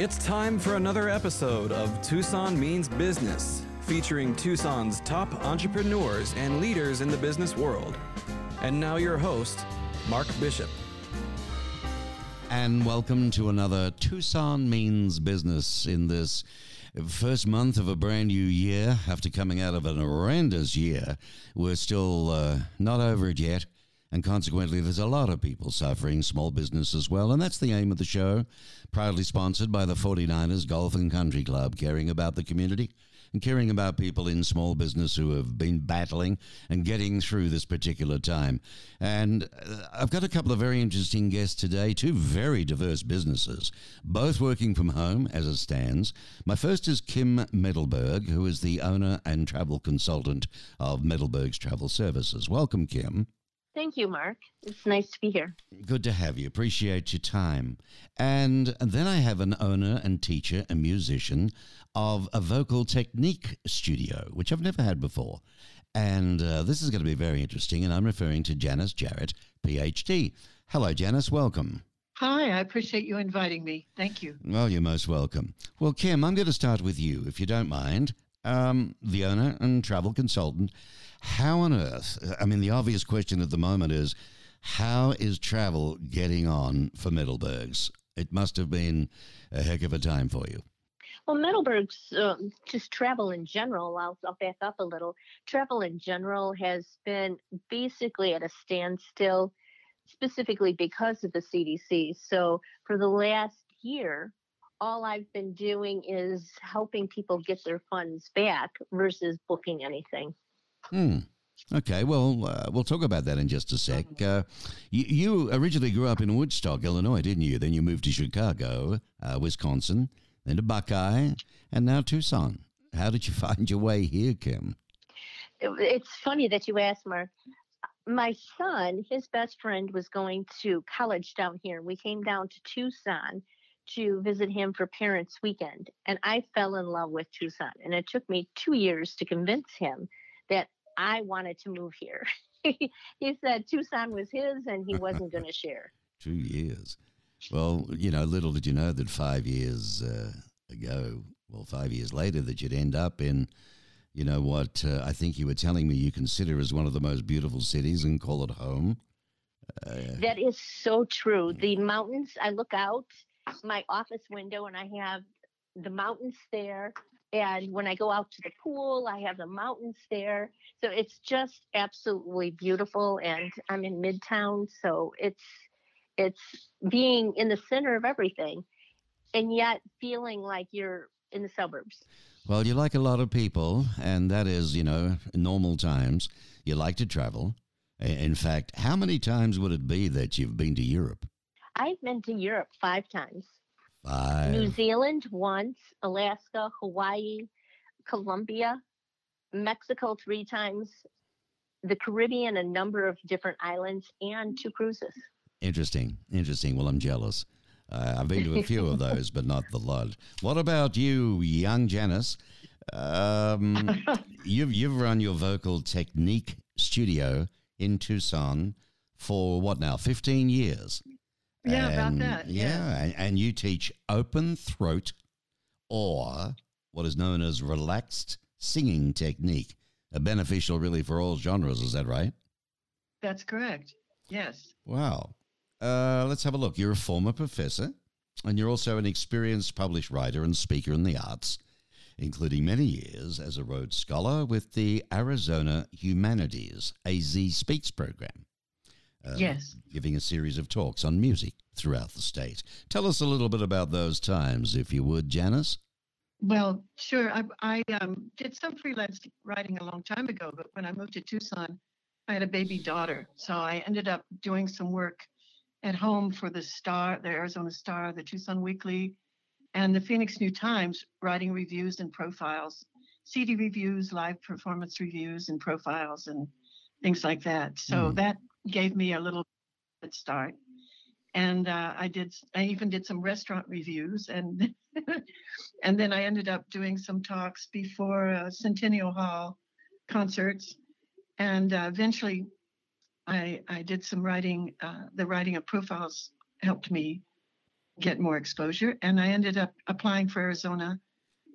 It's time for another episode of Tucson Means Business, featuring Tucson's top entrepreneurs and leaders in the business world. And now, your host, Mark Bishop. And welcome to another Tucson Means Business in this first month of a brand new year after coming out of an horrendous year. We're still uh, not over it yet. And consequently, there's a lot of people suffering, small business as well. And that's the aim of the show. Proudly sponsored by the 49ers Golf and Country Club, caring about the community and caring about people in small business who have been battling and getting through this particular time. And uh, I've got a couple of very interesting guests today, two very diverse businesses, both working from home as it stands. My first is Kim Medelberg, who is the owner and travel consultant of Medelberg's Travel Services. Welcome, Kim. Thank you, Mark. It's nice to be here. Good to have you. Appreciate your time. And then I have an owner and teacher and musician of a vocal technique studio, which I've never had before. And uh, this is going to be very interesting. And I'm referring to Janice Jarrett, PhD. Hello, Janice. Welcome. Hi, I appreciate you inviting me. Thank you. Well, you're most welcome. Well, Kim, I'm going to start with you, if you don't mind. Um, the owner and travel consultant. How on earth? I mean, the obvious question at the moment is how is travel getting on for Middleburgs? It must have been a heck of a time for you. Well, Middleburg's um, just travel in general. I'll, I'll back up a little. Travel in general has been basically at a standstill, specifically because of the CDC. So for the last year, all I've been doing is helping people get their funds back versus booking anything. Hmm. Okay, well, uh, we'll talk about that in just a sec. Uh, you, you, originally grew up in Woodstock, Illinois, didn't you? Then you moved to Chicago, uh, Wisconsin, then to Buckeye, and now Tucson. How did you find your way here, Kim? It's funny that you asked, Mark. My son, his best friend, was going to college down here. We came down to Tucson to visit him for Parents Weekend, and I fell in love with Tucson. And it took me two years to convince him that I wanted to move here. he said Tucson was his and he wasn't going to share. Two years. Well, you know, little did you know that five years uh, ago, well, five years later, that you'd end up in, you know, what uh, I think you were telling me you consider as one of the most beautiful cities and call it home. Uh, that is so true. The mountains, I look out my office window and I have the mountains there. And when I go out to the pool, I have the mountains there. So it's just absolutely beautiful. And I'm in Midtown, so it's it's being in the center of everything, and yet feeling like you're in the suburbs. Well, you like a lot of people, and that is, you know, normal times. You like to travel. In fact, how many times would it be that you've been to Europe? I've been to Europe five times. Five. New Zealand once, Alaska, Hawaii, Colombia, Mexico three times, the Caribbean, a number of different islands, and two cruises. Interesting. Interesting. Well, I'm jealous. Uh, I've been to a few of those, but not the lot. What about you, young Janice? Um, you've you've run your vocal technique studio in Tucson for what now? Fifteen years. Yeah, and, about that. Yeah, yeah. And, and you teach open throat or what is known as relaxed singing technique, a beneficial really for all genres. Is that right? That's correct. Yes. Wow. Uh, let's have a look. You're a former professor, and you're also an experienced published writer and speaker in the arts, including many years as a Rhodes Scholar with the Arizona Humanities AZ Speaks program. Uh, yes. Giving a series of talks on music throughout the state. Tell us a little bit about those times, if you would, Janice. Well, sure. I, I um, did some freelance writing a long time ago, but when I moved to Tucson, I had a baby daughter. So I ended up doing some work at home for the Star, the Arizona Star, the Tucson Weekly, and the Phoenix New Times, writing reviews and profiles, CD reviews, live performance reviews, and profiles, and things like that. So mm. that gave me a little start. And uh, I did. I even did some restaurant reviews, and and then I ended up doing some talks before uh, Centennial Hall concerts, and uh, eventually, I I did some writing. Uh, the writing of profiles helped me get more exposure. And I ended up applying for Arizona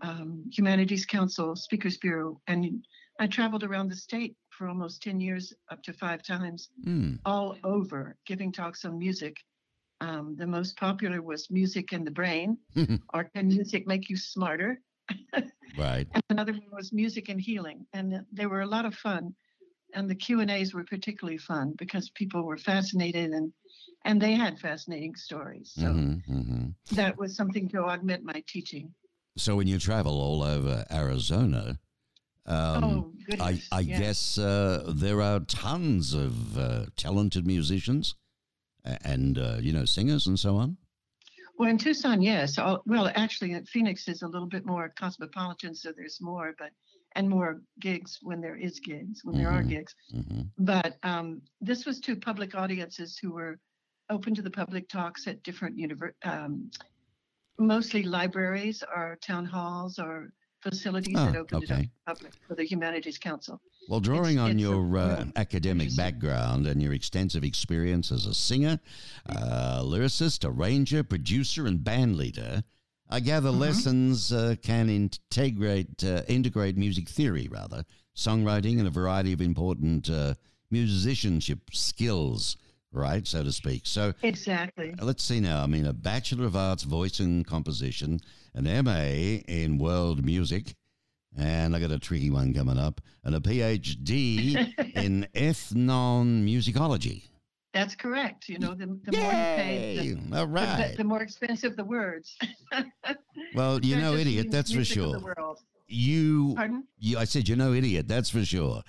um, Humanities Council Speakers Bureau. And I traveled around the state for almost 10 years, up to five times, Mm. all over, giving talks on music. Um, the most popular was Music in the Brain, or Can Music Make You Smarter? Right. And another one was Music and Healing. And they were a lot of fun. And the Q&As were particularly fun because people were fascinated and and they had fascinating stories. So hmm hmm that was something to augment my teaching. So when you travel all over Arizona, um, oh, I. I yeah. guess uh, there are tons of uh, talented musicians and uh, you know singers and so on. Well, in Tucson, yes. All, well, actually, Phoenix is a little bit more cosmopolitan, so there's more, but and more gigs when there is gigs, when there are Mhm. gigs. hmm But um, this was to public audiences who were open to the public talks at different univer- um, mostly libraries or town halls or facilities that Oh, opened it up to public for the Humanities Council. Well, drawing on it's a your uh, academic background and your extensive experience as a singer, uh, lyricist, arranger, producer, and band leader, I gather Mhm. lessons uh, can integrate uh, integrate music theory, rather songwriting, and a variety of important uh, musicianship skills, right, so to speak. So Exactly. let's see now. I mean, a Bachelor of Arts Voice and Composition, an MA in World Music, and I got a tricky one coming up, and a PhD in Ethnomusicology. That's correct. You know, the, the more you pay, the, All the- the, more expensive the words. Well, you know, idiot, that's for sure. You, Pardon? you, I said, you know, idiot, that's for sure.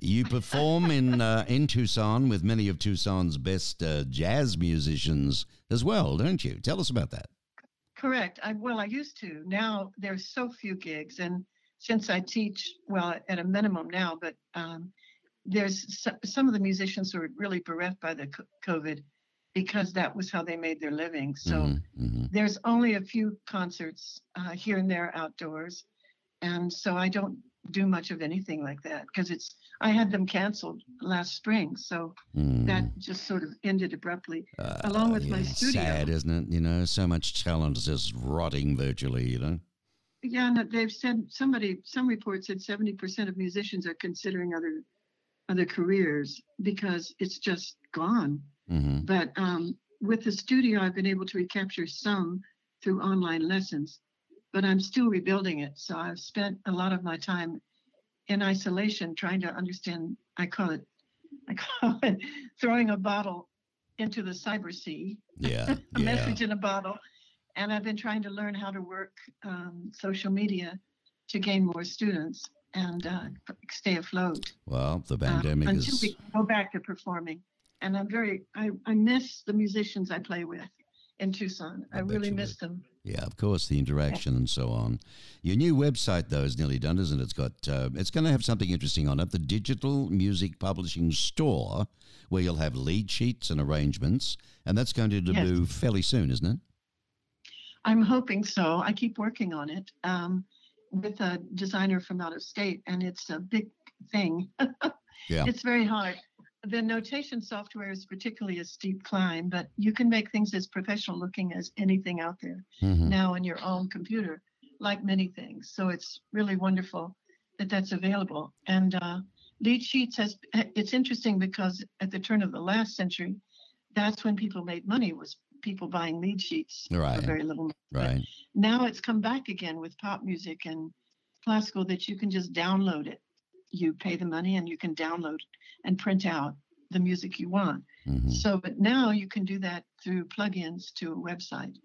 You perform in uh, in Tucson with many of Tucson's best uh, jazz musicians as well, don't you? Tell us about that. Correct. I, well, I used to. Now there's so few gigs, and since I teach, well, at a minimum now, but um, there's so, some of the musicians who are really bereft by the COVID because that was how they made their living. So Mhm, mhm. there's only a few concerts uh, here and there outdoors, and so I don't do much of anything like that because it's I had them canceled last spring, so Mm. that just sort of ended abruptly. Uh, along with my studio. Sad, isn't it? You know, so much talent is just rotting virtually. You know. Yeah, no, they've said somebody, some reports said 70% of musicians are considering other other careers because it's just gone. hmm But um, with the studio, I've been able to recapture some through online lessons, but I'm still rebuilding it. So I've spent a lot of my time in isolation trying to understand. I call it, I call it throwing a bottle into the cyber sea Yeah. a yeah. message in a bottle. And I've been trying to learn how to work um, social media to gain more students and uh, stay afloat Well, the uh, pandemic until is. we go back to performing. And I'm very, I, I miss the musicians I play with in Tucson. I I, really you miss them. Yeah, of course, the interaction and so on. Your new website, though, is nearly done, isn't it? It's got. Uh, it's going to have something interesting on it. The digital music publishing store, where you'll have lead sheets and arrangements, and that's going to Yes. debut fairly soon, isn't it? I'm hoping so. I keep working on it um, with a designer from out of state, and it's a big thing. Yeah. It's very hard. The notation software is particularly a steep climb, but you can make things as professional looking as anything out there Mhm. now on your own computer, like many things. So it's really wonderful that that's available. And uh, lead sheets has it's interesting because at the turn of the last century, that's when people made money was people buying lead sheets Right. for very little money. But Right. now it's come back again with pop music and classical that you can just download it. You pay the money and you can download and print out the music you want. Mhm. So, but now you can do that through plugins to a website.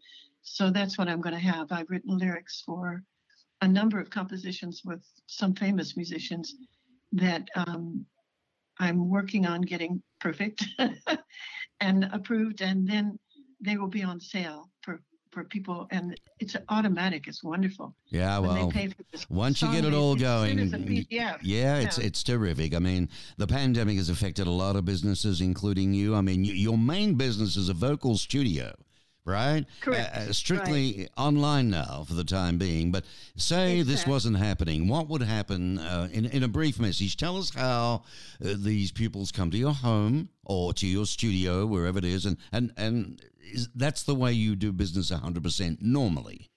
So that's what I'm going to have. I've written lyrics for a number of compositions with some famous musicians that um, I'm working on getting perfect and approved, and then they will be on sale for people. And it's automatic. It's wonderful. Yeah. Well. they pay for this once you get it all going, as as PDF. Yeah, it's Yeah. it's terrific. I mean, the pandemic has affected a lot of businesses, including you. I mean, your main business is a vocal studio, right? Correct. Uh, strictly online now for the time being. But say this wasn't happening, what would happen uh, in, in a brief message? Tell us how uh, these pupils come to your home or to your studio, wherever it is, and, and, and is, that's the way you do business 100% normally.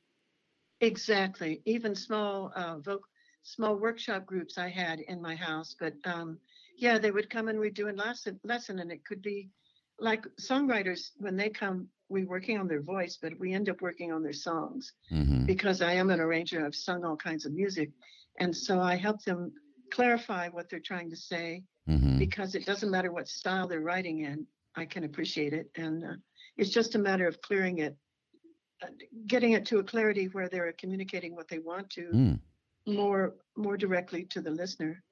Exactly. Even small uh, voc- small workshop groups I had in my house, but um, yeah, they would come and we'd do a lesson, lesson, and it could be like songwriters when they come, we're working on their voice, but we end up working on their songs hmm because I am an arranger. I've sung all kinds of music, and so I help them clarify what they're trying to say hmm because it doesn't matter what style they're writing in. I can appreciate it, and uh, it's just a matter of clearing it, uh, getting it to a clarity where they're communicating what they want to Mm. more more directly to the listener.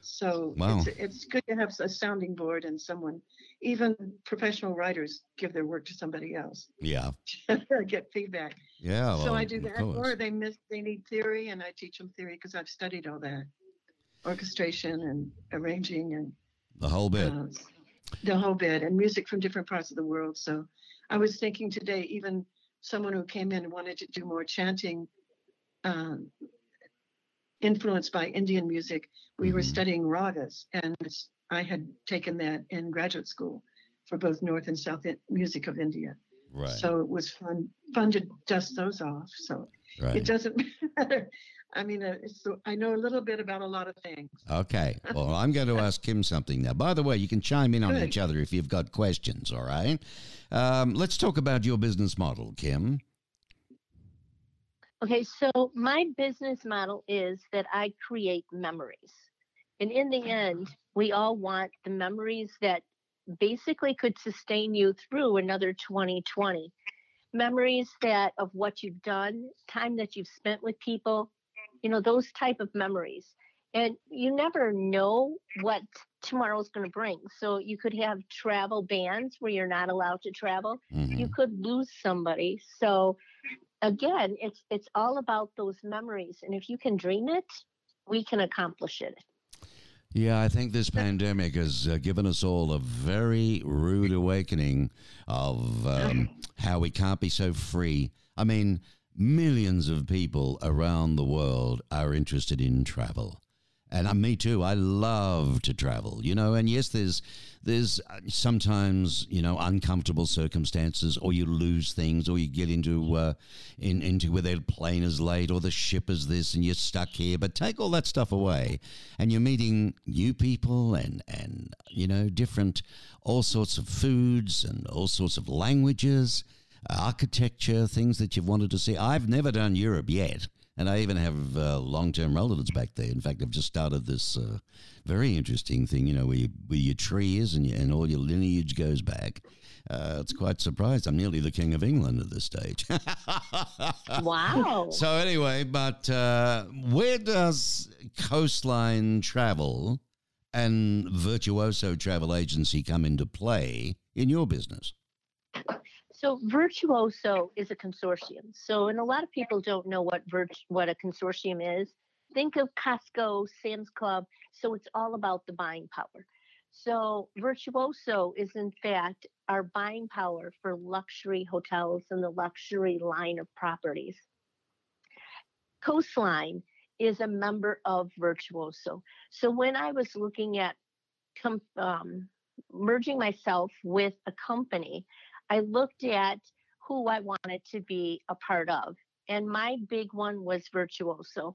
So Wow. it's it's good to have a sounding board and someone. Even professional writers give their work to somebody else, Yeah. get feedback. Yeah. so I do that, or they miss they need theory, and I teach them theory because I've studied all that, orchestration and arranging and The whole bit. uh, the whole bit and music from different parts of the world. So I was thinking today, even someone who came in and wanted to do more chanting, um, influenced by Indian music, we were Mhm. studying ragas, and I had taken that in graduate school for both North and South music of India. right. So it was fun fun to dust those off. So right. it doesn't matter. I mean, uh, it's, I know a little bit about a lot of things. Okay. Well, I'm going to ask Kim something now. By the way, you can chime in on Good. each other if you've got questions, all right? Um, let's talk about your business model, Kim. Okay, so my business model is that I create memories. And in the end, we all want the memories that basically could sustain you through another 2020. Memories that of what you've done, time that you've spent with people, you know, those type of memories. And you never know what tomorrow's going to bring. So you could have travel bans where you're not allowed to travel Mhm. you could lose somebody so again it's it's all about those memories and if you can dream it we can accomplish it Yeah, I think this pandemic has uh, given us all a very rude awakening of um, how we can't be so free. I mean, millions of people around the world are interested in travel. And uh, me too. I love to travel, you know. And yes, there's there's uh, sometimes you know uncomfortable circumstances, or you lose things, or you get into uh, in into where the plane is late, or the ship is this, and you're stuck here. But take all that stuff away, and you're meeting new people, and and you know different, all sorts of foods, and all sorts of languages, architecture, things that you've wanted to see. I've never done Europe yet. And I even have uh, long-term relatives back there. In fact, I've just started this uh, very interesting thing, you know, where, you, where your tree is and, you, and all your lineage goes back. Uh, it's quite surprised. I'm nearly the king of England at this stage. wow so anyway, but uh, where does Coastline Travel and Virtuoso Travel Agency come into play in your business? So virtuoso is a consortium. So and a lot of people don't know what virt- what a consortium is. Think of costco sam's club. So it's all about the buying power. So virtuoso is in fact our buying power for luxury hotels and the luxury line of properties. Coastline is a member of virtuoso. So when i was looking at com- um, merging myself with a company I looked at who I wanted to be a part of. And my big one was Virtuoso.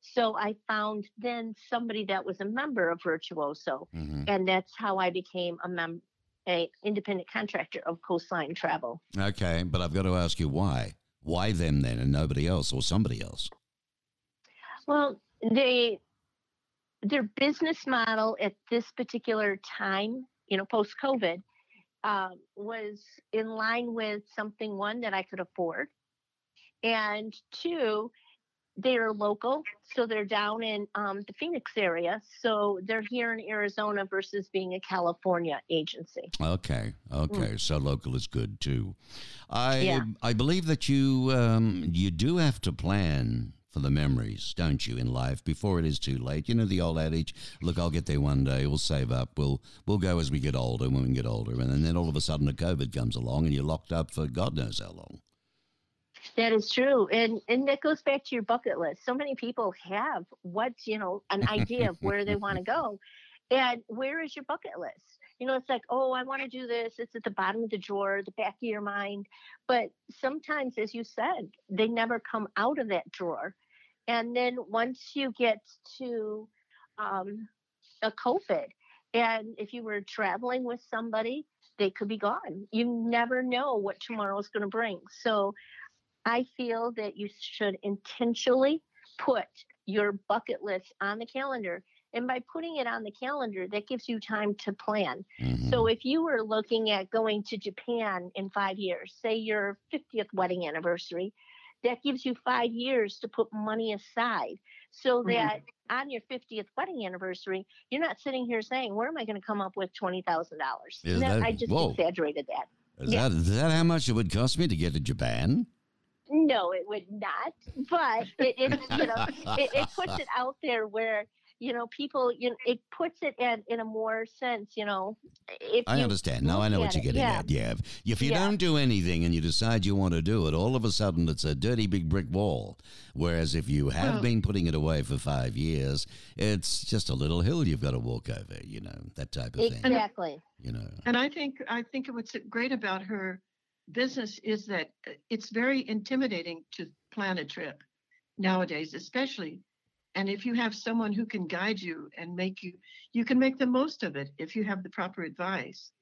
So I found then somebody that was a member of Virtuoso. Mhm. And that's how I became a mem a independent contractor of Coastline Travel. Okay, but I've got to ask you why. Why them then and nobody else or somebody else? Well, they their business model at this particular time, you know, post COVID, um, was in line with something one that I could afford, and two, they're local, so they're down in um, the Phoenix area, so they're here in Arizona versus being a California agency. Okay, okay. So local is good too. I Yeah. I believe that you um, you do have to plan for the memories, don't you, in life before it is too late? You know the old adage, look, I'll get there one day, we'll save up, we'll we'll go as we get older when we get older. And then all of a sudden a COVID comes along and you're locked up for God knows how long. That is true. And and that goes back to your bucket list. So many people have what, you know, an idea of where they want to go. And where is your bucket list? You know, it's like, oh, I want to do this. It's at the bottom of the drawer, the back of your mind. But sometimes, as you said, they never come out of that drawer. And then once you get to um, a COVID, and if you were traveling with somebody, they could be gone. You never know what tomorrow is going to bring. So I feel that you should intentionally put your bucket list on the calendar. And by putting it on the calendar, that gives you time to plan. Mm-hmm. So if you were looking at going to Japan in five years, say your 50th wedding anniversary, that gives you five years to put money aside so mm-hmm. that mm-hmm. on your 50th wedding anniversary, you're not sitting here saying, Where am I going to come up with $20,000? I just whoa. exaggerated that. Is, yeah. that. is that how much it would cost me to get to Japan? No, it would not. But it, it you know, it, it puts it out there where you know people you know, it puts it in in a more sense you know if i understand now i know what you're getting yeah. at yeah if you yeah. don't do anything and you decide you want to do it all of a sudden it's a dirty big brick wall whereas if you have oh. been putting it away for five years it's just a little hill you've got to walk over you know that type of exactly. thing exactly you know and i think i think what's great about her business is that uh, it's very intimidating to plan a trip nowadays, especially. And if you have someone who can guide you and make you, you can make the most of it if you have the proper advice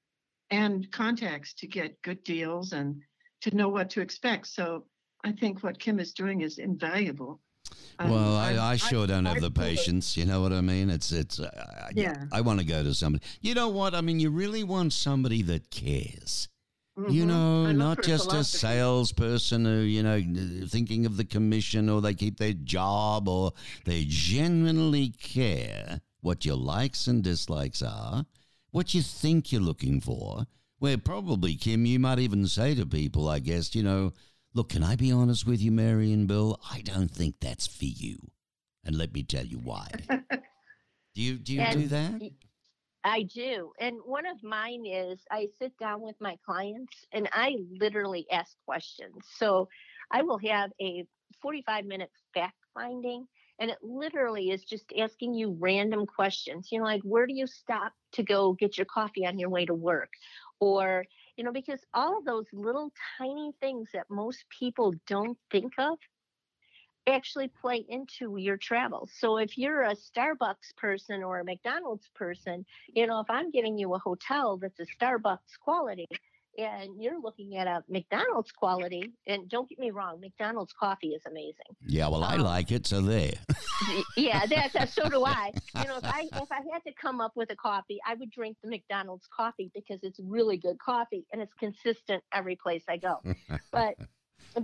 and contacts to get good deals and to know what to expect. So I think what Kim is doing is invaluable. Um, well, I, I, I sure don't have the patience. You know what I mean? It's it's. Uh, yeah. I want to go to somebody. You know what? I mean, you really want somebody that cares. Mm-hmm. You know, not just a salesperson who, you know, thinking of the commission or they keep their job or they genuinely care what your likes and dislikes are, what you think you're looking for. Where probably, Kim, you might even say to people, I guess, you know, look, can I be honest with you, Mary and Bill? I don't think that's for you. And let me tell you why. do you do you and, do that? I do. And one of mine is I sit down with my clients and I literally ask questions. So I will have a 45 minute fact finding and it literally is just asking you random questions. You know, like where do you stop to go get your coffee on your way to work? Or, you know, because all those little tiny things that most people don't think of actually play into your travel. So if you're a Starbucks person or a McDonald's person, you know, if I'm giving you a hotel that's a Starbucks quality and you're looking at a McDonald's quality, and don't get me wrong, McDonald's coffee is amazing. Yeah, well, I um, like it, so there. yeah, that's, that's so do I. You know, if I if I had to come up with a coffee, I would drink the McDonald's coffee because it's really good coffee and it's consistent every place I go. But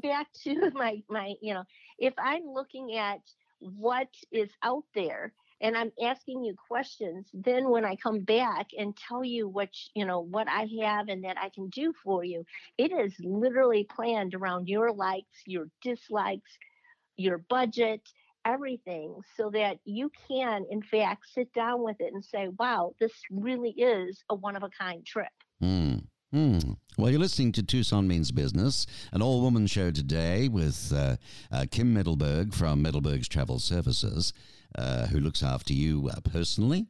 back to my my you know if i'm looking at what is out there and i'm asking you questions then when i come back and tell you what you know what i have and that i can do for you it is literally planned around your likes your dislikes your budget everything so that you can in fact sit down with it and say wow this really is a one of a kind trip mm. Hmm. Well, you're listening to Tucson Means Business, an all woman show today with uh, uh, Kim Middleberg from Middleberg's Travel Services, uh, who looks after you uh, personally.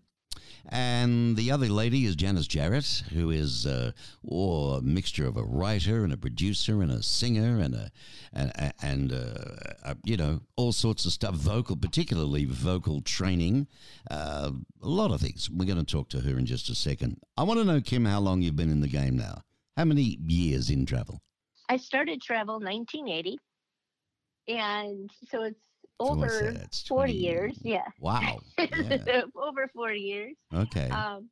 And the other lady is Janice Jarrett, who is uh, oh, a mixture of a writer and a producer and a singer and a and, and uh, a, you know all sorts of stuff, vocal, particularly vocal training, a lot of things. We're going to talk to her in just a second. I want to know, Kim, how long you've been in the game now. How many years in travel? I started travel 1980, and so it's over so 40 years. Yeah. Wow. Yeah. over 40 years. Okay. Um,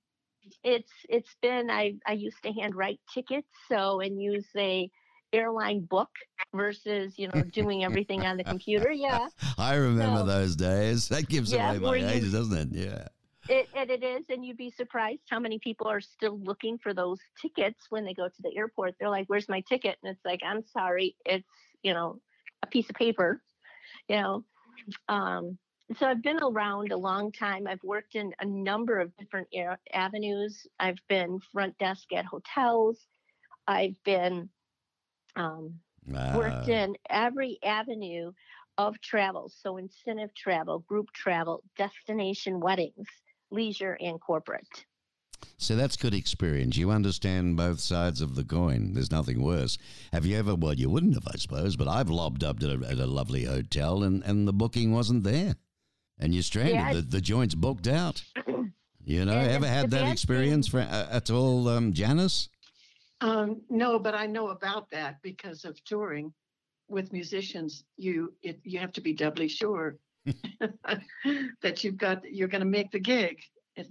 it's it's been I I used to handwrite tickets so and use a airline book versus you know doing everything on the computer. Yeah. I remember so, those days. That gives yeah, away my age, doesn't it? Yeah. It, and it is, and you'd be surprised how many people are still looking for those tickets when they go to the airport. They're like, "Where's my ticket?" And it's like, "I'm sorry, it's you know a piece of paper," you know. um, so I've been around a long time. I've worked in a number of different avenues. I've been front desk at hotels. I've been um, worked ah. in every avenue of travel. So incentive travel, group travel, destination weddings, leisure, and corporate. So that's good experience. You understand both sides of the coin. There's nothing worse. Have you ever? Well, you wouldn't have, I suppose. But I've lobbed up at a, at a lovely hotel, and, and the booking wasn't there, and you're stranded. Yeah, the, the joint's booked out. You know, ever had that experience for, uh, at all, um, Janice? Um, no, but I know about that because of touring with musicians. You it, you have to be doubly sure that you've got you're going to make the gig,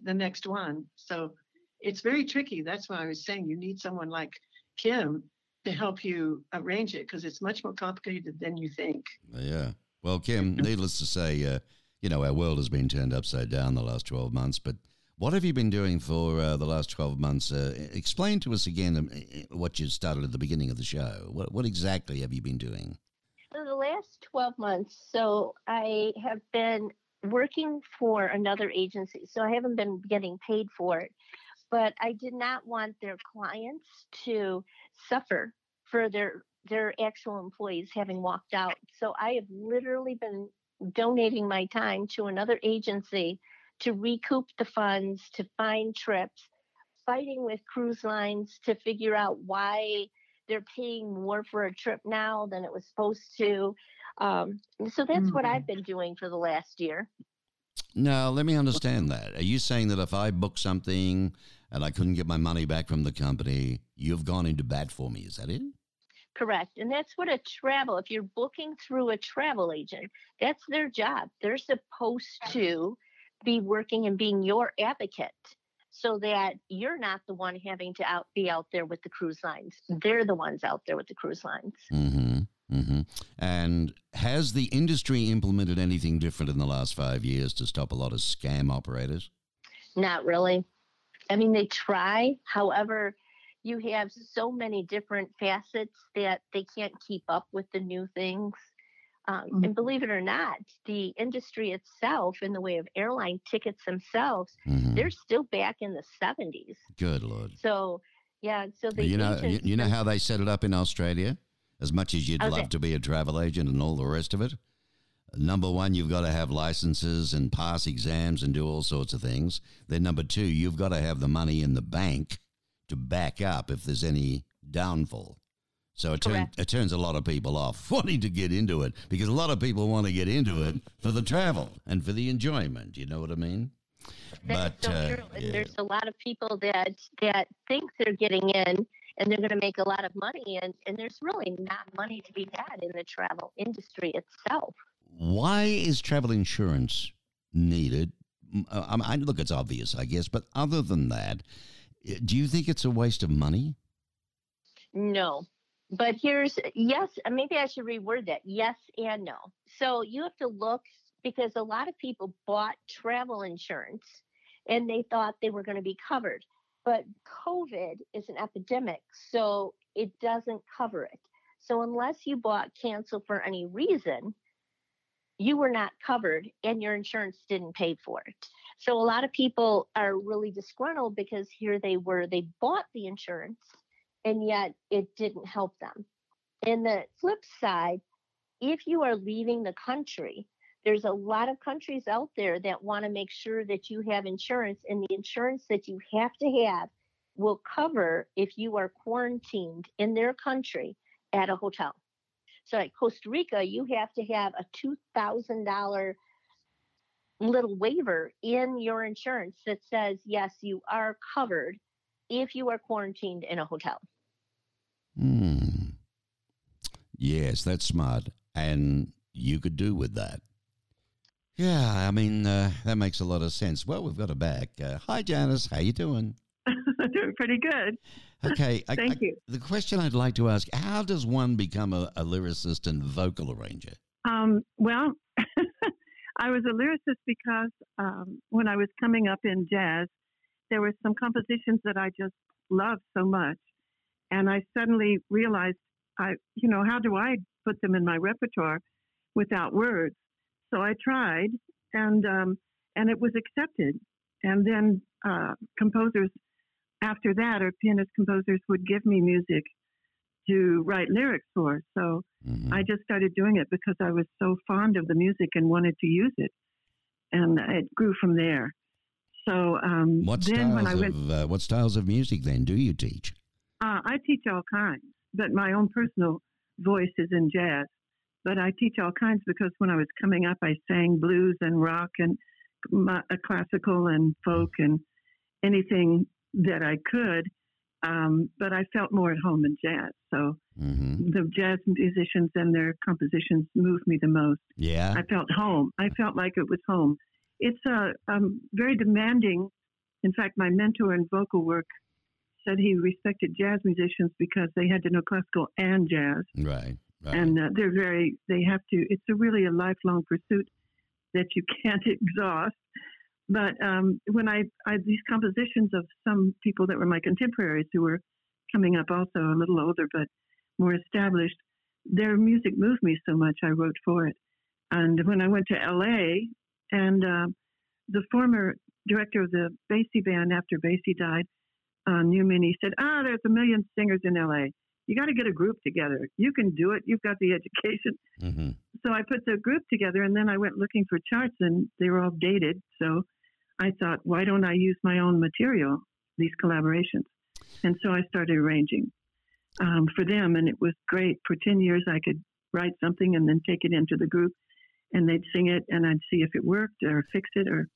the next one. So it's very tricky. That's why I was saying you need someone like Kim to help you arrange it because it's much more complicated than you think. Yeah. Well, Kim, needless to say, uh, you know, our world has been turned upside down the last 12 months, but what have you been doing for uh, the last 12 months? Uh, explain to us again um, what you started at the beginning of the show. What, what exactly have you been doing? For the last 12 months, so I have been working for another agency. So I haven't been getting paid for it but I did not want their clients to suffer for their their actual employees having walked out. So I have literally been donating my time to another agency to recoup the funds, to find trips, fighting with cruise lines to figure out why they're paying more for a trip now than it was supposed to. Um, so that's mm-hmm. what I've been doing for the last year. Now, let me understand that. Are you saying that if I book something and I couldn't get my money back from the company, you've gone into bat for me. Is that it? Correct. And that's what a travel, if you're booking through a travel agent, that's their job. They're supposed to be working and being your advocate so that you're not the one having to out, be out there with the cruise lines. They're the ones out there with the cruise lines. Mm-hmm. Mm-hmm. And has the industry implemented anything different in the last five years to stop a lot of scam operators? Not really. I mean, they try. However, you have so many different facets that they can't keep up with the new things. Um, mm-hmm. And believe it or not, the industry itself, in the way of airline tickets themselves, mm-hmm. they're still back in the 70s. Good Lord. So, yeah. So the you know, you, you know how they set it up in Australia. As much as you'd love to be a travel agent and all the rest of it, Number one, you've got to have licenses and pass exams and do all sorts of things. Then, number two, you've got to have the money in the bank to back up if there's any downfall. So it, turn, it turns a lot of people off wanting to get into it because a lot of people want to get into it for the travel and for the enjoyment. You know what I mean? That's but, so uh, true. Yeah. There's a lot of people that that think they're getting in and they're going to make a lot of money, and, and there's really not money to be had in the travel industry itself. Why is travel insurance needed? Uh, I, look, it's obvious, I guess, but other than that, do you think it's a waste of money? No. But here's yes, maybe I should reword that. Yes and no. So you have to look because a lot of people bought travel insurance and they thought they were going to be covered. But COVID is an epidemic, so it doesn't cover it. So unless you bought cancel for any reason, you were not covered and your insurance didn't pay for it. So a lot of people are really disgruntled because here they were, they bought the insurance and yet it didn't help them. And the flip side, if you are leaving the country, there's a lot of countries out there that want to make sure that you have insurance, and the insurance that you have to have will cover if you are quarantined in their country at a hotel. So at Costa Rica, you have to have a $2,000 little waiver in your insurance that says, yes, you are covered if you are quarantined in a hotel. Hmm. Yes, that's smart. And you could do with that. Yeah, I mean, uh, that makes a lot of sense. Well, we've got her back. Uh, hi, Janice. How you doing? doing pretty good. Okay. Thank I, you. the question I'd like to ask how does one become a, a lyricist and vocal arranger? Um, well, I was a lyricist because um, when I was coming up in jazz, there were some compositions that I just loved so much. And I suddenly realized, I, you know, how do I put them in my repertoire without words? So I tried, and um, and it was accepted. And then uh, composers after that, or pianist composers would give me music to write lyrics for. So mm-hmm. I just started doing it because I was so fond of the music and wanted to use it, and it grew from there. So um, what then when I went, of, uh, what styles of music then do you teach? Uh, I teach all kinds, but my own personal voice is in jazz. But I teach all kinds because when I was coming up, I sang blues and rock and my, classical and folk and anything that I could. Um, but I felt more at home in jazz. So mm-hmm. the jazz musicians and their compositions moved me the most. Yeah. I felt home. I felt like it was home. It's a uh, um, very demanding. In fact, my mentor in vocal work said he respected jazz musicians because they had to know classical and jazz. Right. Right. And uh, they're very, they have to, it's a really a lifelong pursuit that you can't exhaust. But um, when I, I these compositions of some people that were my contemporaries who were coming up also a little older but more established, their music moved me so much I wrote for it. And when I went to L.A. and uh, the former director of the Basie band after Basie died, uh, Newman, he said, "Ah, there's a million singers in L.A. You got to get a group together. You can do it. You've got the education." Mm-hmm. So I put the group together, and then I went looking for charts, and they were all dated. So I thought, why don't I use my own material, these collaborations? And so I started arranging um, for them, and it was great. For 10 years, I could write something and then take it into the group, and they'd sing it, and I'd see if it worked or fix it, or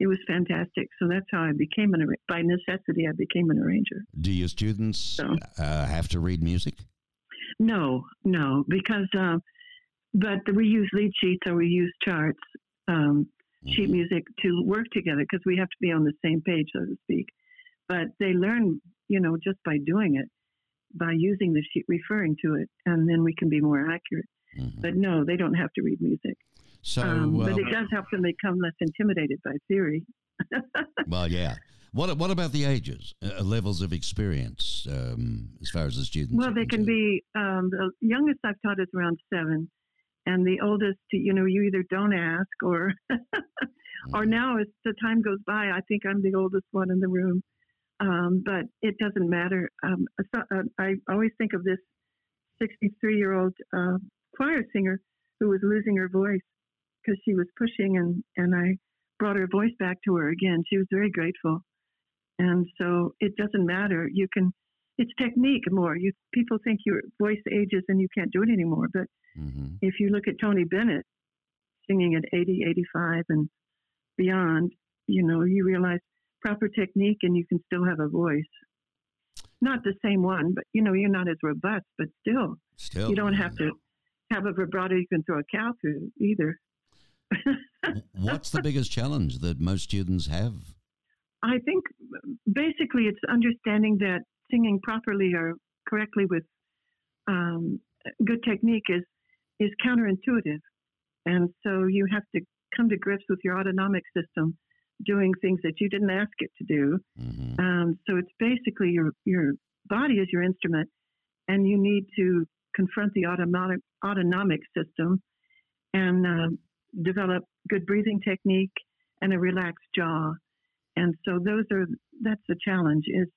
it was fantastic. So that's how I became an by necessity. I became an arranger. Do your students so, uh, have to read music? No, no, because uh, but we use lead sheets or we use charts. Um, sheet mm-hmm. music to work together because we have to be on the same page, so to speak. But they learn, you know, just by doing it, by using the sheet, referring to it, and then we can be more accurate. Mm-hmm. But no, they don't have to read music. So, um, but it does help them become less intimidated by theory. well, yeah. What what about the ages, uh, levels of experience, um, as far as the students? Well, they can be um, the youngest I've taught is around seven, and the oldest, you know, you either don't ask or, or mm-hmm. now as the time goes by, I think I'm the oldest one in the room. Um, but it doesn't matter. Um, uh, I always think of this 63 year old uh, choir singer who was losing her voice because she was pushing, and, and I brought her voice back to her again. She was very grateful. And so it doesn't matter. You can, it's technique more. You people think your voice ages and you can't do it anymore, but Mm-hmm. If you look at Tony Bennett singing at 80, 85, and beyond, you know, you realize proper technique and you can still have a voice. Not the same one, but you know, you're not as robust, but still, still you don't have to have a vibrato you can throw a cow through either. What's the biggest challenge that most students have? I think basically it's understanding that singing properly or correctly with um, good technique is is counterintuitive. And so you have to come to grips with your autonomic system doing things that you didn't ask it to do. Mm-hmm. Um, so it's basically your, your body is your instrument, and you need to confront the autonomic, autonomic system and uh, develop good breathing technique and a relaxed jaw. And so those are that's the challenge is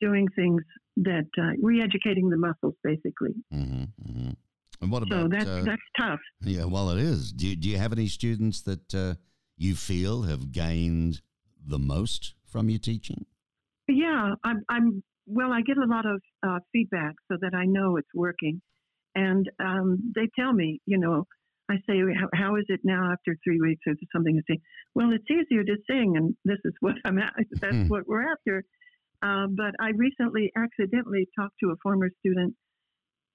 doing things that uh, re-educating the muscles basically. Mm-hmm, mm-hmm. And what about? So that's uh, that's tough. Yeah, well, it is. Do you, do you have any students that uh, you feel have gained the most from your teaching? Yeah, I'm. I'm well, I get a lot of uh, feedback so that I know it's working, and um, they tell me, you know, I say, how, how is it now after three weeks or something? I say, well, it's easier to sing, and this is what I'm at. That's hmm. what we're after. Uh, but I recently accidentally talked to a former student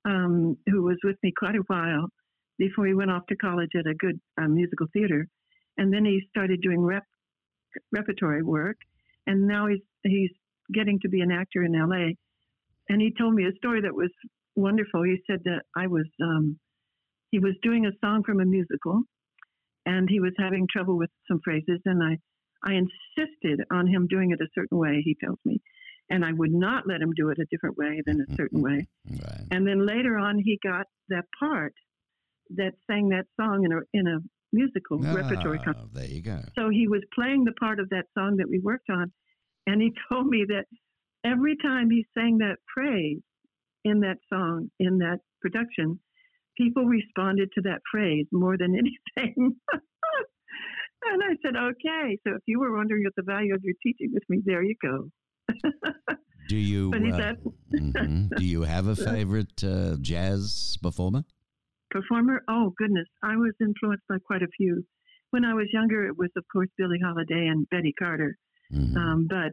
um, who was with me quite a while before he went off to college at a good uh, musical theater, and then he started doing rep, repertory work, and now he's he's getting to be an actor in L.A. And he told me a story that was wonderful. He said that I was um, he was doing a song from a musical, and he was having trouble with some phrases, and I I insisted on him doing it a certain way. He tells me, and I would not let him do it a different way than a certain way. Right. And then later on, he got that part that sang that song in a in a musical repertory Ah, company. there you go. So he was playing the part of that song that we worked on, and he told me that every time he sang that phrase in that song, in that production, people responded to that phrase more than anything. and I said, okay, so if you were wondering what the value of your teaching with me, there you go. Do you uh, mhm. do you have a favorite uh, jazz performer? Performer? Oh, goodness. I was influenced by quite a few. When I was younger, it was, of course, Billie Holiday and Betty Carter. Mhm. Um, but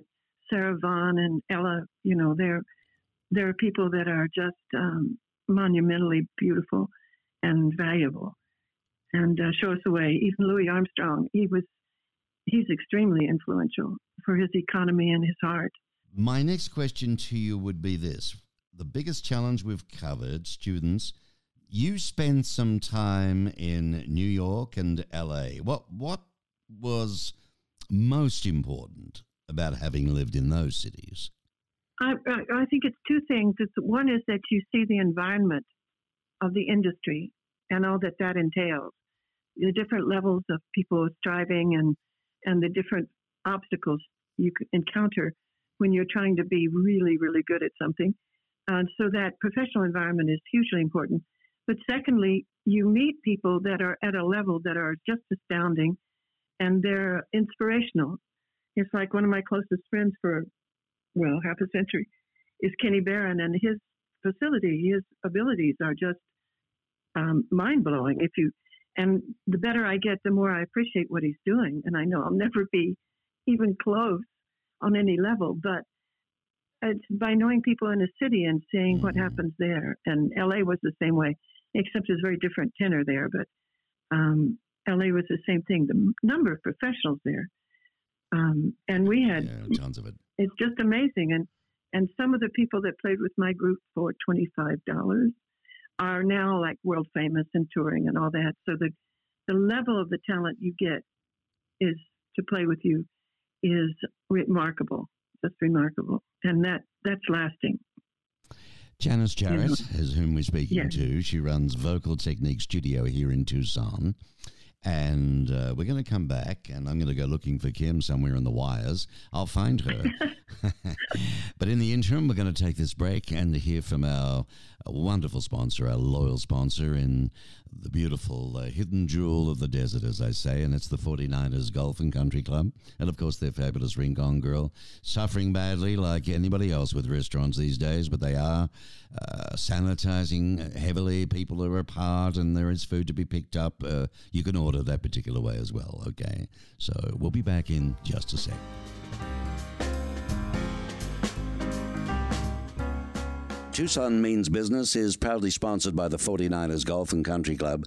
Sarah Vaughan and Ella, you know, they're there are people that are just um, monumentally beautiful and valuable, and uh, show us the way. Even Louis Armstrong, he was he's extremely influential for his economy and his heart. My next question to you would be this: the biggest challenge we've covered, students. You spent some time in New York and LA. What what was most important about having lived in those cities? I, I think it's two things. It's one is that you see the environment of the industry and all that that entails, the different levels of people striving and and the different obstacles you encounter when you're trying to be really really good at something. And so that professional environment is hugely important. But secondly, you meet people that are at a level that are just astounding, and they're inspirational. It's like one of my closest friends for well, half a century, is Kenny Barron, and his facility, his abilities are just um, mind blowing. If you and the better I get, the more I appreciate what he's doing, and I know I'll never be even close on any level, but it's by knowing people in a city and seeing what Mhm. happens there. And LA was the same way, except it's very different tenor there. But um, LA was the same thing. The number of professionals there, um, and we had Yeah, tons of it. It's just amazing. And and some of the people that played with my group for twenty five dollars are now like world famous and touring and all that. So the the level of the talent you get is to play with you is remarkable, just remarkable, and that that's lasting. Janice Jarrett is whom we're speaking Yeah. to. She runs Vocal Technique Studio here in Tucson. And uh, we're going to come back, and I'm going to go looking for Kim somewhere in the wires. I'll find her. but in the interim, we're going to take this break and hear from our wonderful sponsor, a loyal sponsor in the beautiful uh, hidden jewel of the desert, as I say, and it's the 49ers Golf and Country Club. And of course, their fabulous Rincon Grill, suffering badly like anybody else with restaurants these days, but they are uh, sanitizing heavily. People are apart, and there is food to be picked up. Uh, you can order that particular way as well, okay? So we'll be back in just a sec. Tucson Means Business is proudly sponsored by the 49ers Golf and Country Club.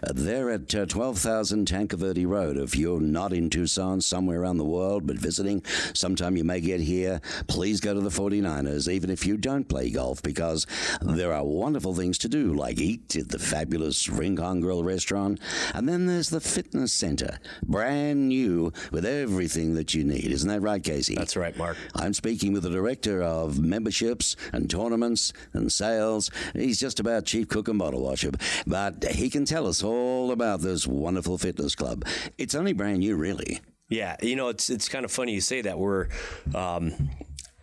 Uh, they're at uh, 12,000 Tanque Verde Road. If you're not in Tucson, somewhere around the world, but visiting, sometime you may get here, please go to the 49ers, even if you don't play golf, because there are wonderful things to do, like eat at the fabulous Rincon Grill restaurant. And then there's the fitness center, brand new with everything that you need. Isn't that right, Casey? That's right, Mark. I'm speaking with the director of memberships and tournaments and sales. He's just about chief cook and bottle washer, but he can tell us all about this wonderful fitness club. It's only brand new, really. Yeah, you know, it's it's kind of funny you say that. We're um,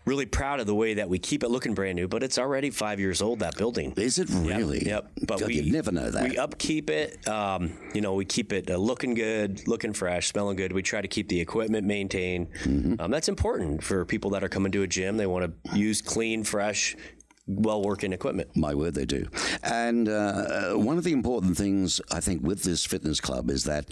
really proud of the way that we keep it looking brand new, but it's already five years old. That building. Is it really? Yep. But God, we never know that. We upkeep it. Um, you know, we keep it uh, looking good, looking fresh, smelling good. We try to keep the equipment maintained. Mm-hmm. Um, that's important for people that are coming to a gym. They want to use clean, fresh, well working equipment. My word, they do. And uh, one of the important things I think with this fitness club is that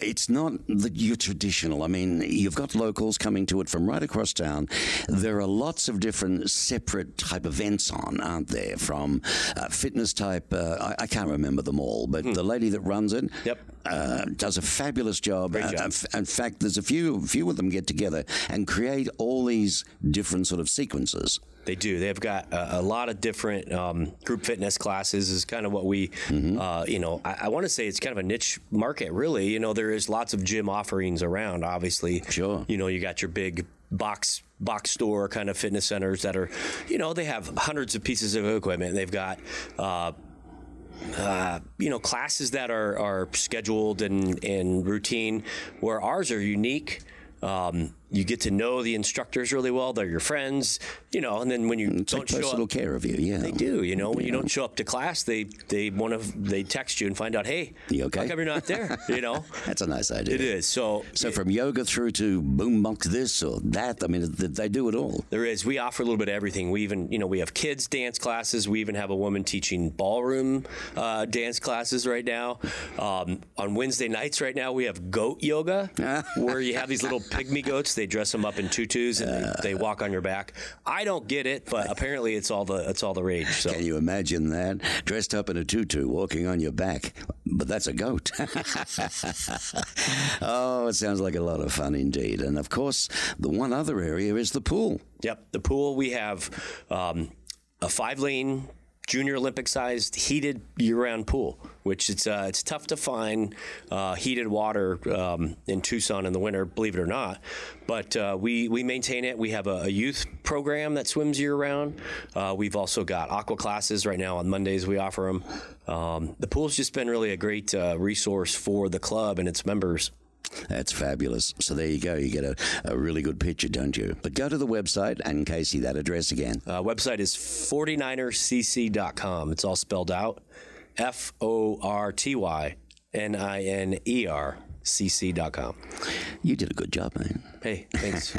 it's not that you're traditional. I mean, you've got locals coming to it from right across town. There are lots of different separate type events on, aren't there? From uh, fitness type, uh, I, I can't remember them all, but the lady that runs it Yep. uh, does a fabulous job. Uh, job. f- in fact, there's a few few of them get together and create all these different sort of sequences. They do. They've got a, a lot of different um, group fitness classes. Is kind of what we, uh, you know, I, I want to say it's kind of a niche market. Really, you know, there is lots of gym offerings around. Obviously, Sure. You know, you got your big box box store kind of fitness centers that are, you know, they have hundreds of pieces of equipment. They've got. Uh, uh, you know, classes that are, are scheduled and, and routine, where ours are unique. Um, you get to know the instructors really well. They're your friends, you know. And then when you don't take show personal up, care of you, yeah, they do. You know, when you don't show up to class, they they want to they text you and find out, hey, you okay? How come you're not there? you know, that's a nice idea. It is. So so from yoga through to boom boombox this or that. I mean, they do it all. There is. We offer a little bit of everything. We even you know we have kids dance classes. We even have a woman teaching ballroom uh, dance classes right now. Um, on Wednesday nights right now we have goat yoga where you have these little pygmy goats. They dress them up in tutus and uh, they, they, walk on your back. I don't get it, but apparently it's all the it's all the rage. So. Can you imagine that dressed up in a tutu, walking on your back? But that's a goat. oh, it sounds like a lot of fun indeed. And of course, the one other area is the pool. Yep, the pool. We have um, a five lane junior Olympic sized heated year round pool, which it's uh, it's tough to find uh, heated water um, in Tucson in the winter, believe it or not. But uh, we we maintain it. We have a, a youth program that swims year round. Uh, we've also got aqua classes right now on Mondays. We offer them. Um, the pool's just been really a great uh, resource for the club and its members. That's fabulous. So there you go. You get a, a really good picture, don't you? But go to the website and Casey, that address again. Uh, website is 49ercc.com. It's all spelled out F O R T Y N I N E R cc.com. You did a good job, man. Hey, thanks.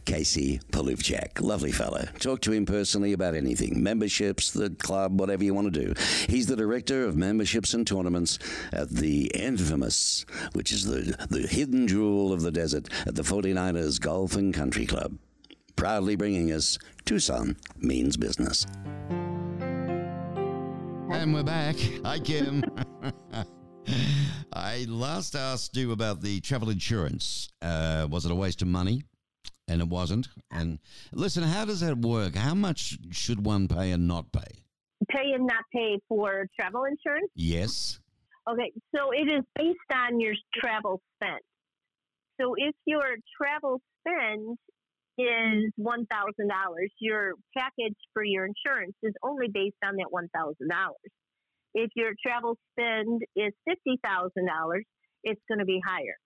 Casey Poluvchak, lovely fella. Talk to him personally about anything memberships, the club, whatever you want to do. He's the director of memberships and tournaments at the infamous, which is the, the hidden jewel of the desert, at the 49ers Golf and Country Club. Proudly bringing us Tucson Means Business. And we're back. Hi, Kim. I last asked you about the travel insurance. Uh, was it a waste of money? And it wasn't. And listen, how does that work? How much should one pay and not pay? Pay and not pay for travel insurance? Yes. Okay, so it is based on your travel spend. So if your travel spend is $1,000, your package for your insurance is only based on that $1,000. If your travel spend is $50,000, it's going to be higher.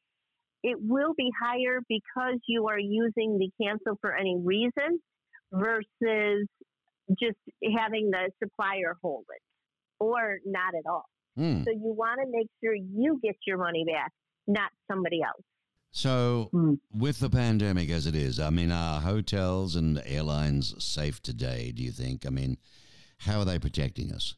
It will be higher because you are using the cancel for any reason versus just having the supplier hold it or not at all. Mm. So you want to make sure you get your money back, not somebody else. So, mm. with the pandemic as it is, I mean, are hotels and airlines safe today, do you think? I mean, how are they protecting us?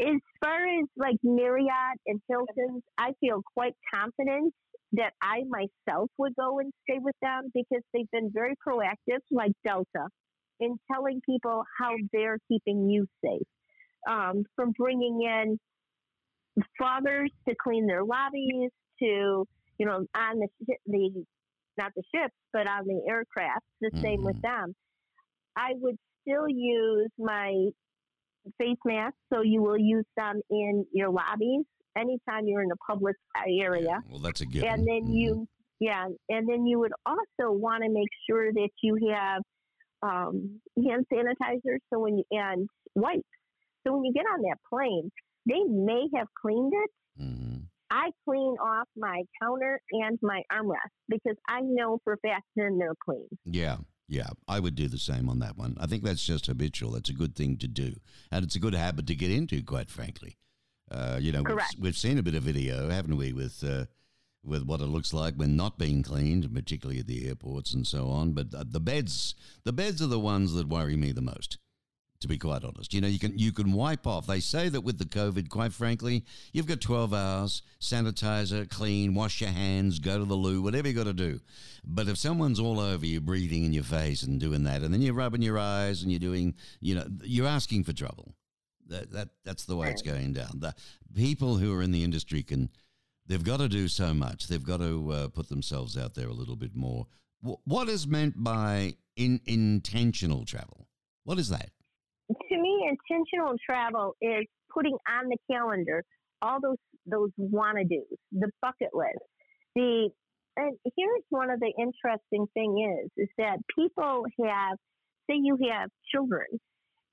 As far as like Marriott and Hilton's, I feel quite confident that I myself would go and stay with them because they've been very proactive, like Delta, in telling people how they're keeping you safe. Um, from bringing in fathers to clean their lobbies to, you know, on the, the not the ships, but on the aircraft, the mm-hmm. same with mm-hmm. them. I would still use my face masks, so you will use them in your lobbies anytime you're in a public area. Well, that's a good. And then mm-hmm. you, yeah, and then you would also want to make sure that you have um, hand sanitizer, so when you and wipes. So when you get on that plane, they may have cleaned it. Mm-hmm. I clean off my counter and my armrest because I know for a fact they're clean. Yeah. Yeah, I would do the same on that one. I think that's just habitual. That's a good thing to do, and it's a good habit to get into. Quite frankly, uh, you know, we've, we've, seen a bit of video, haven't we, with uh, with what it looks like when not being cleaned, particularly at the airports and so on. But the beds, the beds are the ones that worry me the most to be quite honest. You know, you can you can wipe off. They say that with the COVID, quite frankly, you've got 12 hours, sanitizer, clean, wash your hands, go to the loo, whatever you got to do. But if someone's all over you, breathing in your face and doing that, and then you're rubbing your eyes and you're doing, you know, you're asking for trouble. That that that's the way it's going down. The people who are in the industry can. They've got to do so much. They've got to uh, put themselves out there a little bit more. W- what is meant by in, intentional travel? What is that? Intentional travel is putting on the calendar all those those wanna dos, the bucket list. The and here's one of the interesting thing is is that people have say you have children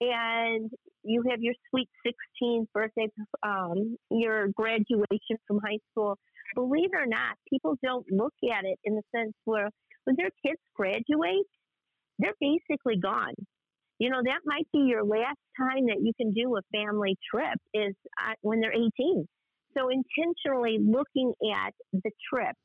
and you have your sweet 16th birthday, um, your graduation from high school. Believe it or not, people don't look at it in the sense where when their kids graduate, they're basically gone. You know, that might be your last time that you can do a family trip is uh, when they're 18. So intentionally looking at the trip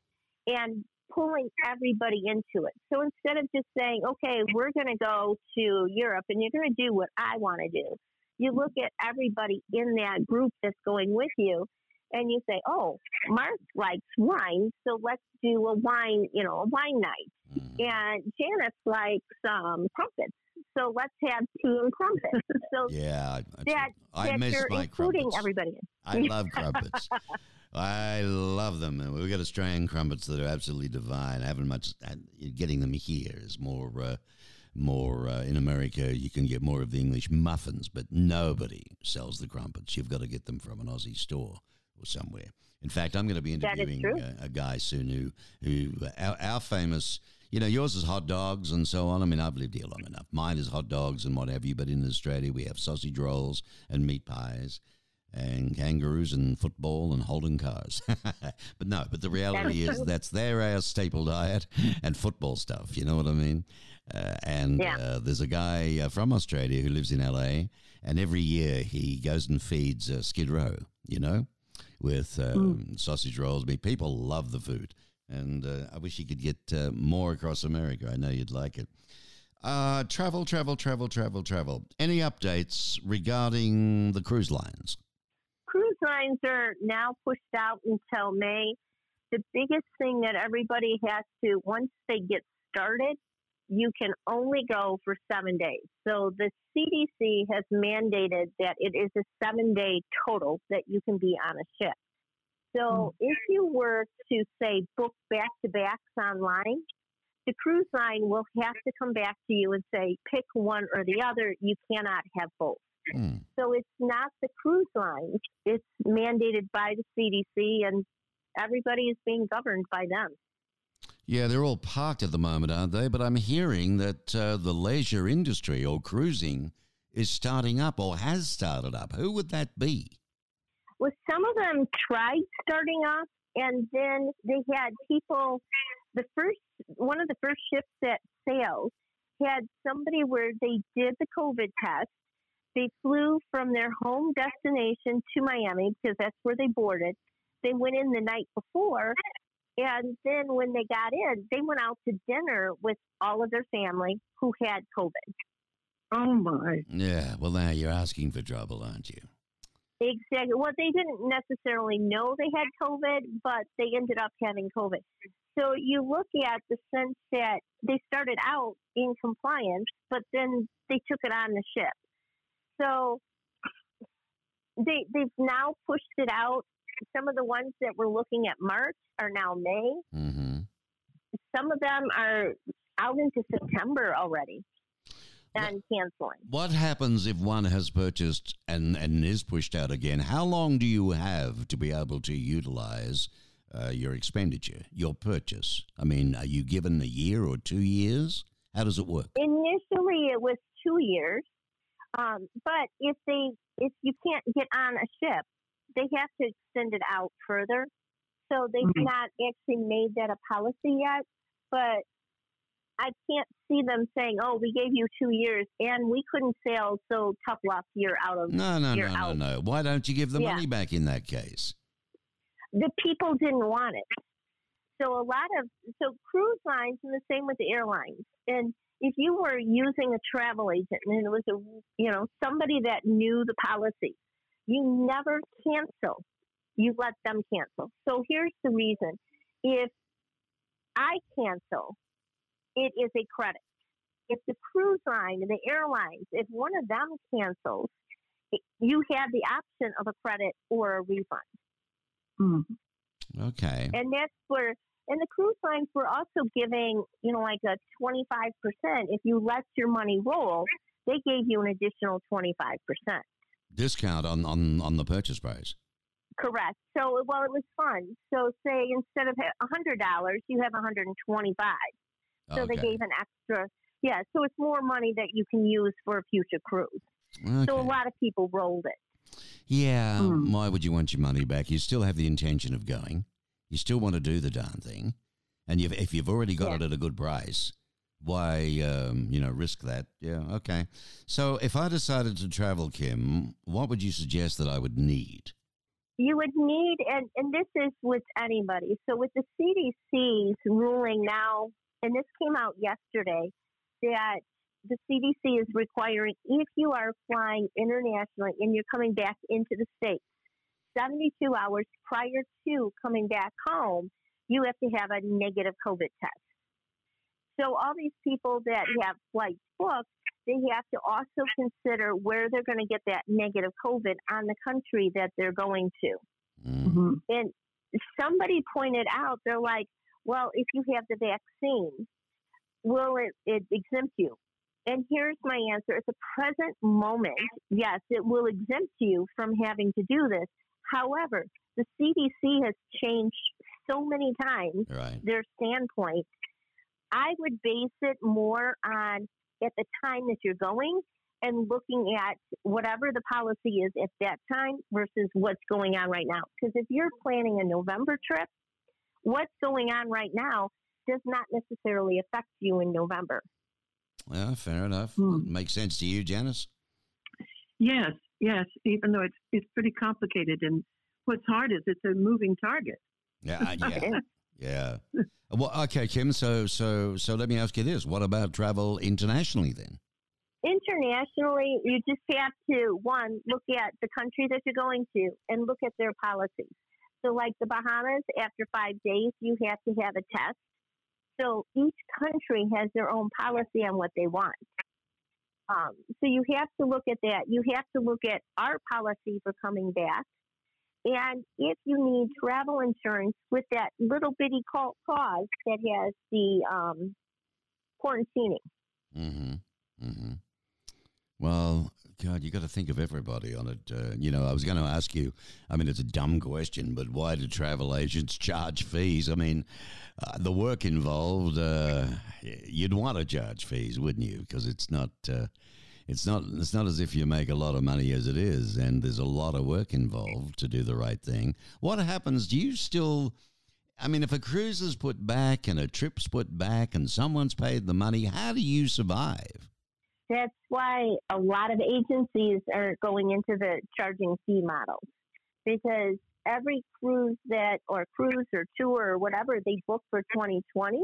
and pulling everybody into it. So instead of just saying, okay, we're going to go to Europe and you're going to do what I want to do, you look at everybody in that group that's going with you and you say, oh, Mark likes wine, so let's do a wine, you know, a wine night. Mm-hmm. And Janice likes um, crumpets, so let's have tea and crumpets. So yeah, that, I that miss you're my including crumpets. everybody. In. I love crumpets. I love them. And we've got Australian crumpets that are absolutely divine. I haven't much getting them here is more. Uh, more uh, in America, you can get more of the English muffins, but nobody sells the crumpets. You've got to get them from an Aussie store or somewhere. In fact, I'm going to be interviewing a, a, guy soon who, who our, our, famous, you know, yours is hot dogs and so on. I mean, I've lived here long enough. Mine is hot dogs and what have you, but in Australia we have sausage rolls and meat pies and kangaroos and football and Holden cars. but no, but the reality is that's their our staple diet and football stuff. You know what I mean? Uh, and yeah. uh, there's a guy uh, from Australia who lives in LA, and every year he goes and feeds uh, Skid Row. You know, with um, mm. sausage rolls. I mean, people love the food, and uh, I wish you could get uh, more across America. I know you'd like it. Uh, travel, travel, travel, travel, travel. Any updates regarding the cruise lines? Cruise lines are now pushed out until May. The biggest thing that everybody has to, once they get started, you can only go for seven days. So the CDC has mandated that it is a seven day total that you can be on a ship. So mm. if you were to say book back to backs online, the cruise line will have to come back to you and say pick one or the other. You cannot have both. Mm. So it's not the cruise line; It's mandated by the CDC and everybody is being governed by them. Yeah, they're all parked at the moment, aren't they? But I'm hearing that uh, the leisure industry or cruising is starting up or has started up. Who would that be? Well, some of them tried starting off, and then they had people. The first one of the first ships that sailed had somebody where they did the COVID test. They flew from their home destination to Miami because that's where they boarded. They went in the night before and then when they got in, they went out to dinner with all of their family who had COVID. Oh my. Yeah, well now you're asking for trouble, aren't you? Exactly. Well, they didn't necessarily know they had COVID, but they ended up having COVID. So you look at the sense that they started out in compliance, but then they took it on the ship. So they they've now pushed it out some of the ones that we're looking at March are now May. Mm-hmm. Some of them are out into September already and canceling. What happens if one has purchased and, and is pushed out again? How long do you have to be able to utilize uh, your expenditure, your purchase? I mean, are you given a year or two years? How does it work? Initially, it was two years. Um, but if they if you can't get on a ship, they have to extend it out further. So they've mm-hmm. not actually made that a policy yet, but I can't see them saying, "Oh, we gave you two years and we couldn't sail, so tough luck, you're out of." No, no, no, out. no, no. Why don't you give the yeah. money back in that case? The people didn't want it, so a lot of so cruise lines and the same with the airlines. And if you were using a travel agent and it was a you know somebody that knew the policy, you never cancel. You let them cancel. So here's the reason. If I cancel, it is a credit. If the cruise line and the airlines, if one of them cancels, you have the option of a credit or a refund. Mm. Okay. And that's where, and the cruise lines were also giving, you know, like a 25%. If you let your money roll, they gave you an additional 25% discount on, on, on the purchase price. Correct. So, well, it was fun. So, say instead of $100, you have 125 So okay. they gave an extra. Yeah, so it's more money that you can use for a future cruise. Okay. So a lot of people rolled it. Yeah. Mm. Why would you want your money back? You still have the intention of going. You still want to do the darn thing, and you've, if you've already got yeah. it at a good price, why um, you know risk that? Yeah. Okay. So if I decided to travel, Kim, what would you suggest that I would need? You would need, and, and this is with anybody. So with the CDC's ruling now, and this came out yesterday, that the CDC is requiring if you are flying internationally and you're coming back into the States, 72 hours prior to coming back home, you have to have a negative COVID test. So all these people that have flights booked, they have to also consider where they're going to get that negative COVID on the country that they're going to. Mm-hmm. And somebody pointed out, they're like, well, if you have the vaccine, will it, it exempt you? And here's my answer. At the present moment, yes, it will exempt you from having to do this. However, the CDC has changed so many times right. their standpoint. I would base it more on at the time that you're going and looking at whatever the policy is at that time versus what's going on right now. Because if you're planning a November trip, what's going on right now does not necessarily affect you in November. Yeah, fair enough. Hmm. Makes sense to you, Janice? Yes, yes. Even though it's it's pretty complicated, and what's hard is it's a moving target. Yeah, yeah, yeah. Well, okay, Kim. So, so, so, let me ask you this: What about travel internationally then? Internationally, you just have to one look at the country that you're going to and look at their policies. So, like the Bahamas, after five days, you have to have a test. So each country has their own policy on what they want. Um, so you have to look at that. You have to look at our policy for coming back. And if you need travel insurance with that little bitty clause that has the um, quarantining. Mm-hmm. Mm-hmm. Well, God, you got to think of everybody on it. Uh, you know, I was going to ask you. I mean, it's a dumb question, but why do travel agents charge fees? I mean, uh, the work involved. Uh, you'd want to charge fees, wouldn't you? Because it's not. Uh, it's not. It's not as if you make a lot of money as it is, and there's a lot of work involved to do the right thing. What happens? Do you still? I mean, if a cruise is put back and a trip's put back and someone's paid the money, how do you survive? That's why a lot of agencies are going into the charging fee model because every cruise that or cruise or tour or whatever they booked for 2020,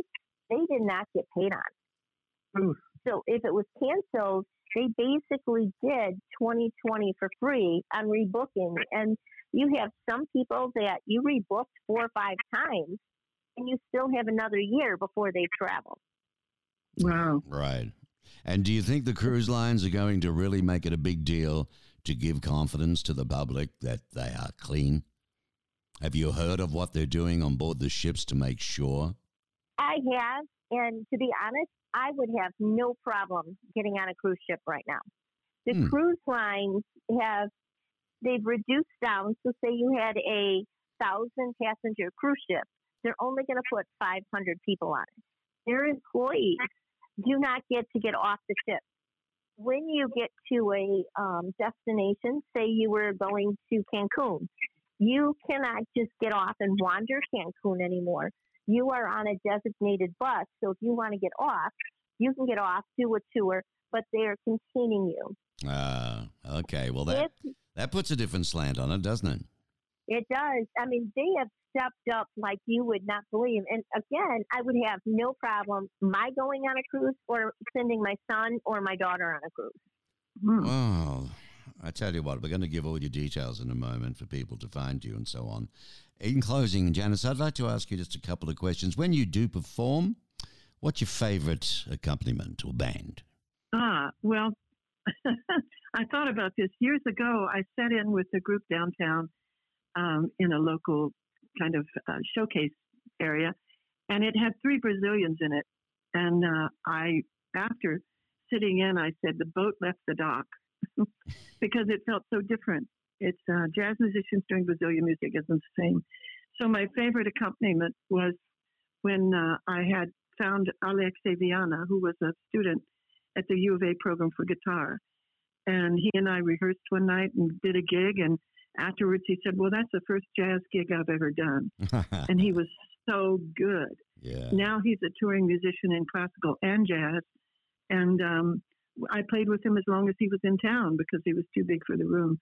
they did not get paid on. Oof. So if it was canceled, they basically did 2020 for free on rebooking. And you have some people that you rebooked four or five times and you still have another year before they travel. Wow. Right. And do you think the cruise lines are going to really make it a big deal to give confidence to the public that they are clean? Have you heard of what they're doing on board the ships to make sure? I have, and to be honest, I would have no problem getting on a cruise ship right now. The hmm. cruise lines have they've reduced down. So say you had a thousand passenger cruise ship, they're only going to put 500 people on it. Their employees do not get to get off the ship. When you get to a um, destination, say you were going to Cancun, you cannot just get off and wander Cancun anymore. You are on a designated bus, so if you want to get off, you can get off, do a tour, but they are containing you. Ah, uh, okay. Well, that if, that puts a different slant on it, doesn't it? It does. I mean, they have stepped up like you would not believe. And again, I would have no problem my going on a cruise or sending my son or my daughter on a cruise. Hmm. Well, I tell you what, we're going to give all your details in a moment for people to find you and so on. In closing, Janice, I'd like to ask you just a couple of questions. When you do perform, what's your favorite accompaniment or band? Ah, well, I thought about this years ago. I sat in with a group downtown um, in a local kind of uh, showcase area, and it had three Brazilians in it. And uh, I, after sitting in, I said the boat left the dock because it felt so different. It's uh, jazz musicians doing Brazilian music isn't the same. So my favorite accompaniment was when uh, I had found Alexei Viana, who was a student at the U of A program for guitar. And he and I rehearsed one night and did a gig. And afterwards, he said, "Well, that's the first jazz gig I've ever done." and he was so good. Yeah. Now he's a touring musician in classical and jazz. And um, I played with him as long as he was in town because he was too big for the room.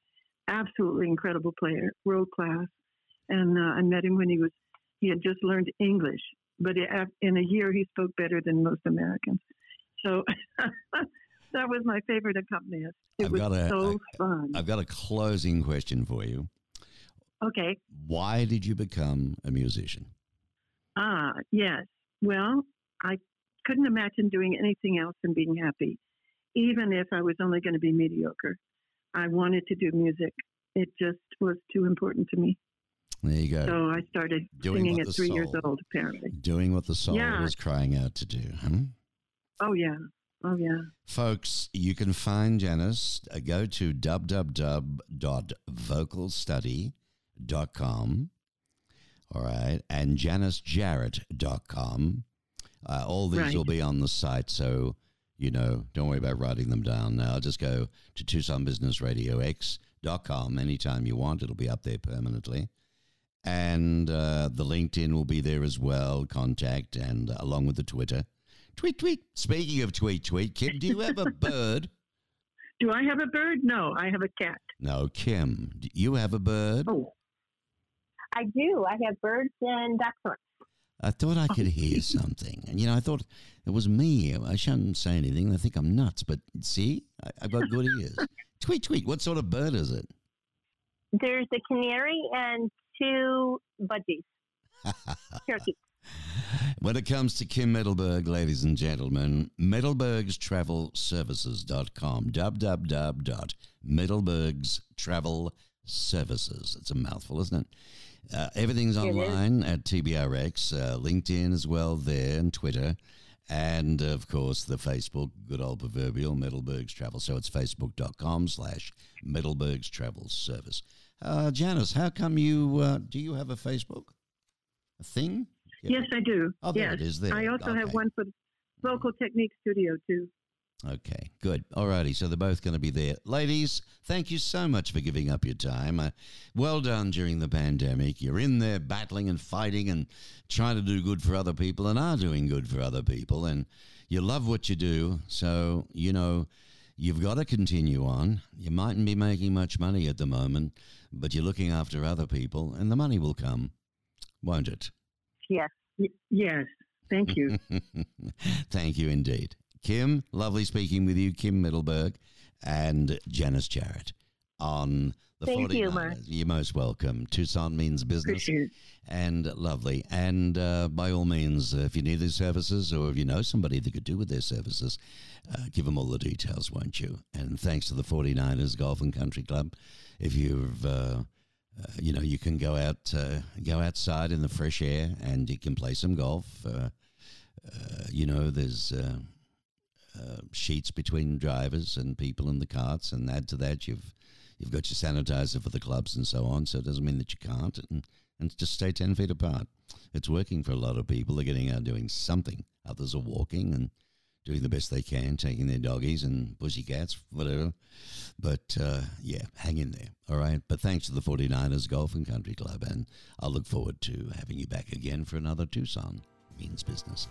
Absolutely incredible player, world class. And uh, I met him when he was he had just learned English, but in a year he spoke better than most Americans. So that was my favorite accompanist. It I've was got a, so I, fun. I've got a closing question for you. Okay. Why did you become a musician? Ah, yes. Well, I couldn't imagine doing anything else than being happy, even if I was only going to be mediocre. I wanted to do music. It just was too important to me. There you go. So I started Doing singing at three years old, apparently. Doing what the soul Yeah. was crying out to do. Hmm? Oh, yeah. Oh, yeah. Folks, you can find Janice. Uh, go to www.vocalstudy.com. All right. And janicejarrett.com. Uh, all these Right. will be on the site. So, you know, don't worry about writing them down now. Just go to TucsonBusinessRadioX.com anytime you want. It'll be up there permanently. And uh, the LinkedIn will be there as well, contact, and uh, along with the Twitter. Tweet, tweet. Speaking of tweet, tweet, Kim, do you have a bird? Do I have a bird? No, I have a cat. No, Kim, do you have a bird? Oh, I do. I have birds and ducks. I thought I could hear something. And, you know, I thought it was me. I shouldn't say anything. I think I'm nuts. But see, I, I've got good ears. tweet, tweet. What sort of bird is it? There's a canary and two budgies, turkeys. When it comes to Kim Middleberg, ladies and gentlemen, middleburgstravelservices.com, www.middleburgstravelservices. It's a mouthful, isn't it? Uh, everything's online at TBRX, uh, LinkedIn as well there, and Twitter. And of course, the Facebook, good old proverbial Middleburg's Travel. So it's facebook.com slash Middleburg's Travel Service. Uh, Janice, how come you, uh, do you have a Facebook? A thing? Yeah. yes, I do. Oh, there yes. it is there. I also have one for the Vocal Technique Studio, too. Okay, good. Alrighty, so they're both going to be there. Ladies, thank you so much for giving up your time. Uh, well done during the pandemic. You're in there battling and fighting and trying to do good for other people and are doing good for other people. And you love what you do. So, you know, you've got to continue on. You mightn't be making much money at the moment, but you're looking after other people and the money will come, won't it? Yes. Y- yes. Thank you. Thank you indeed. Kim, lovely speaking with you, Kim Middleberg and Janice Jarrett on the Thank you, 49ers. Mark. You're most welcome. Tucson means business and lovely. And uh, by all means, uh, if you need these services or if you know somebody that could do with their services, uh, give them all the details, won't you? And thanks to the 49ers Golf and Country Club, if you've, uh, you know, you can go out, uh, go outside in the fresh air and you can play some golf. Uh, uh, you know, there's uh, sheets between drivers and people in the carts, and add to that, you've you've got your sanitizer for the clubs and so on. So it doesn't mean that you can't, and and just stay ten feet apart. It's working for a lot of people. They're getting out doing something. Others are walking and doing the best they can, taking their doggies and pussycats, whatever. But uh, yeah, hang in there. All right. But thanks to the 49ers Golf and Country Club. And I'll look forward to having you back again for another Tucson Means Business.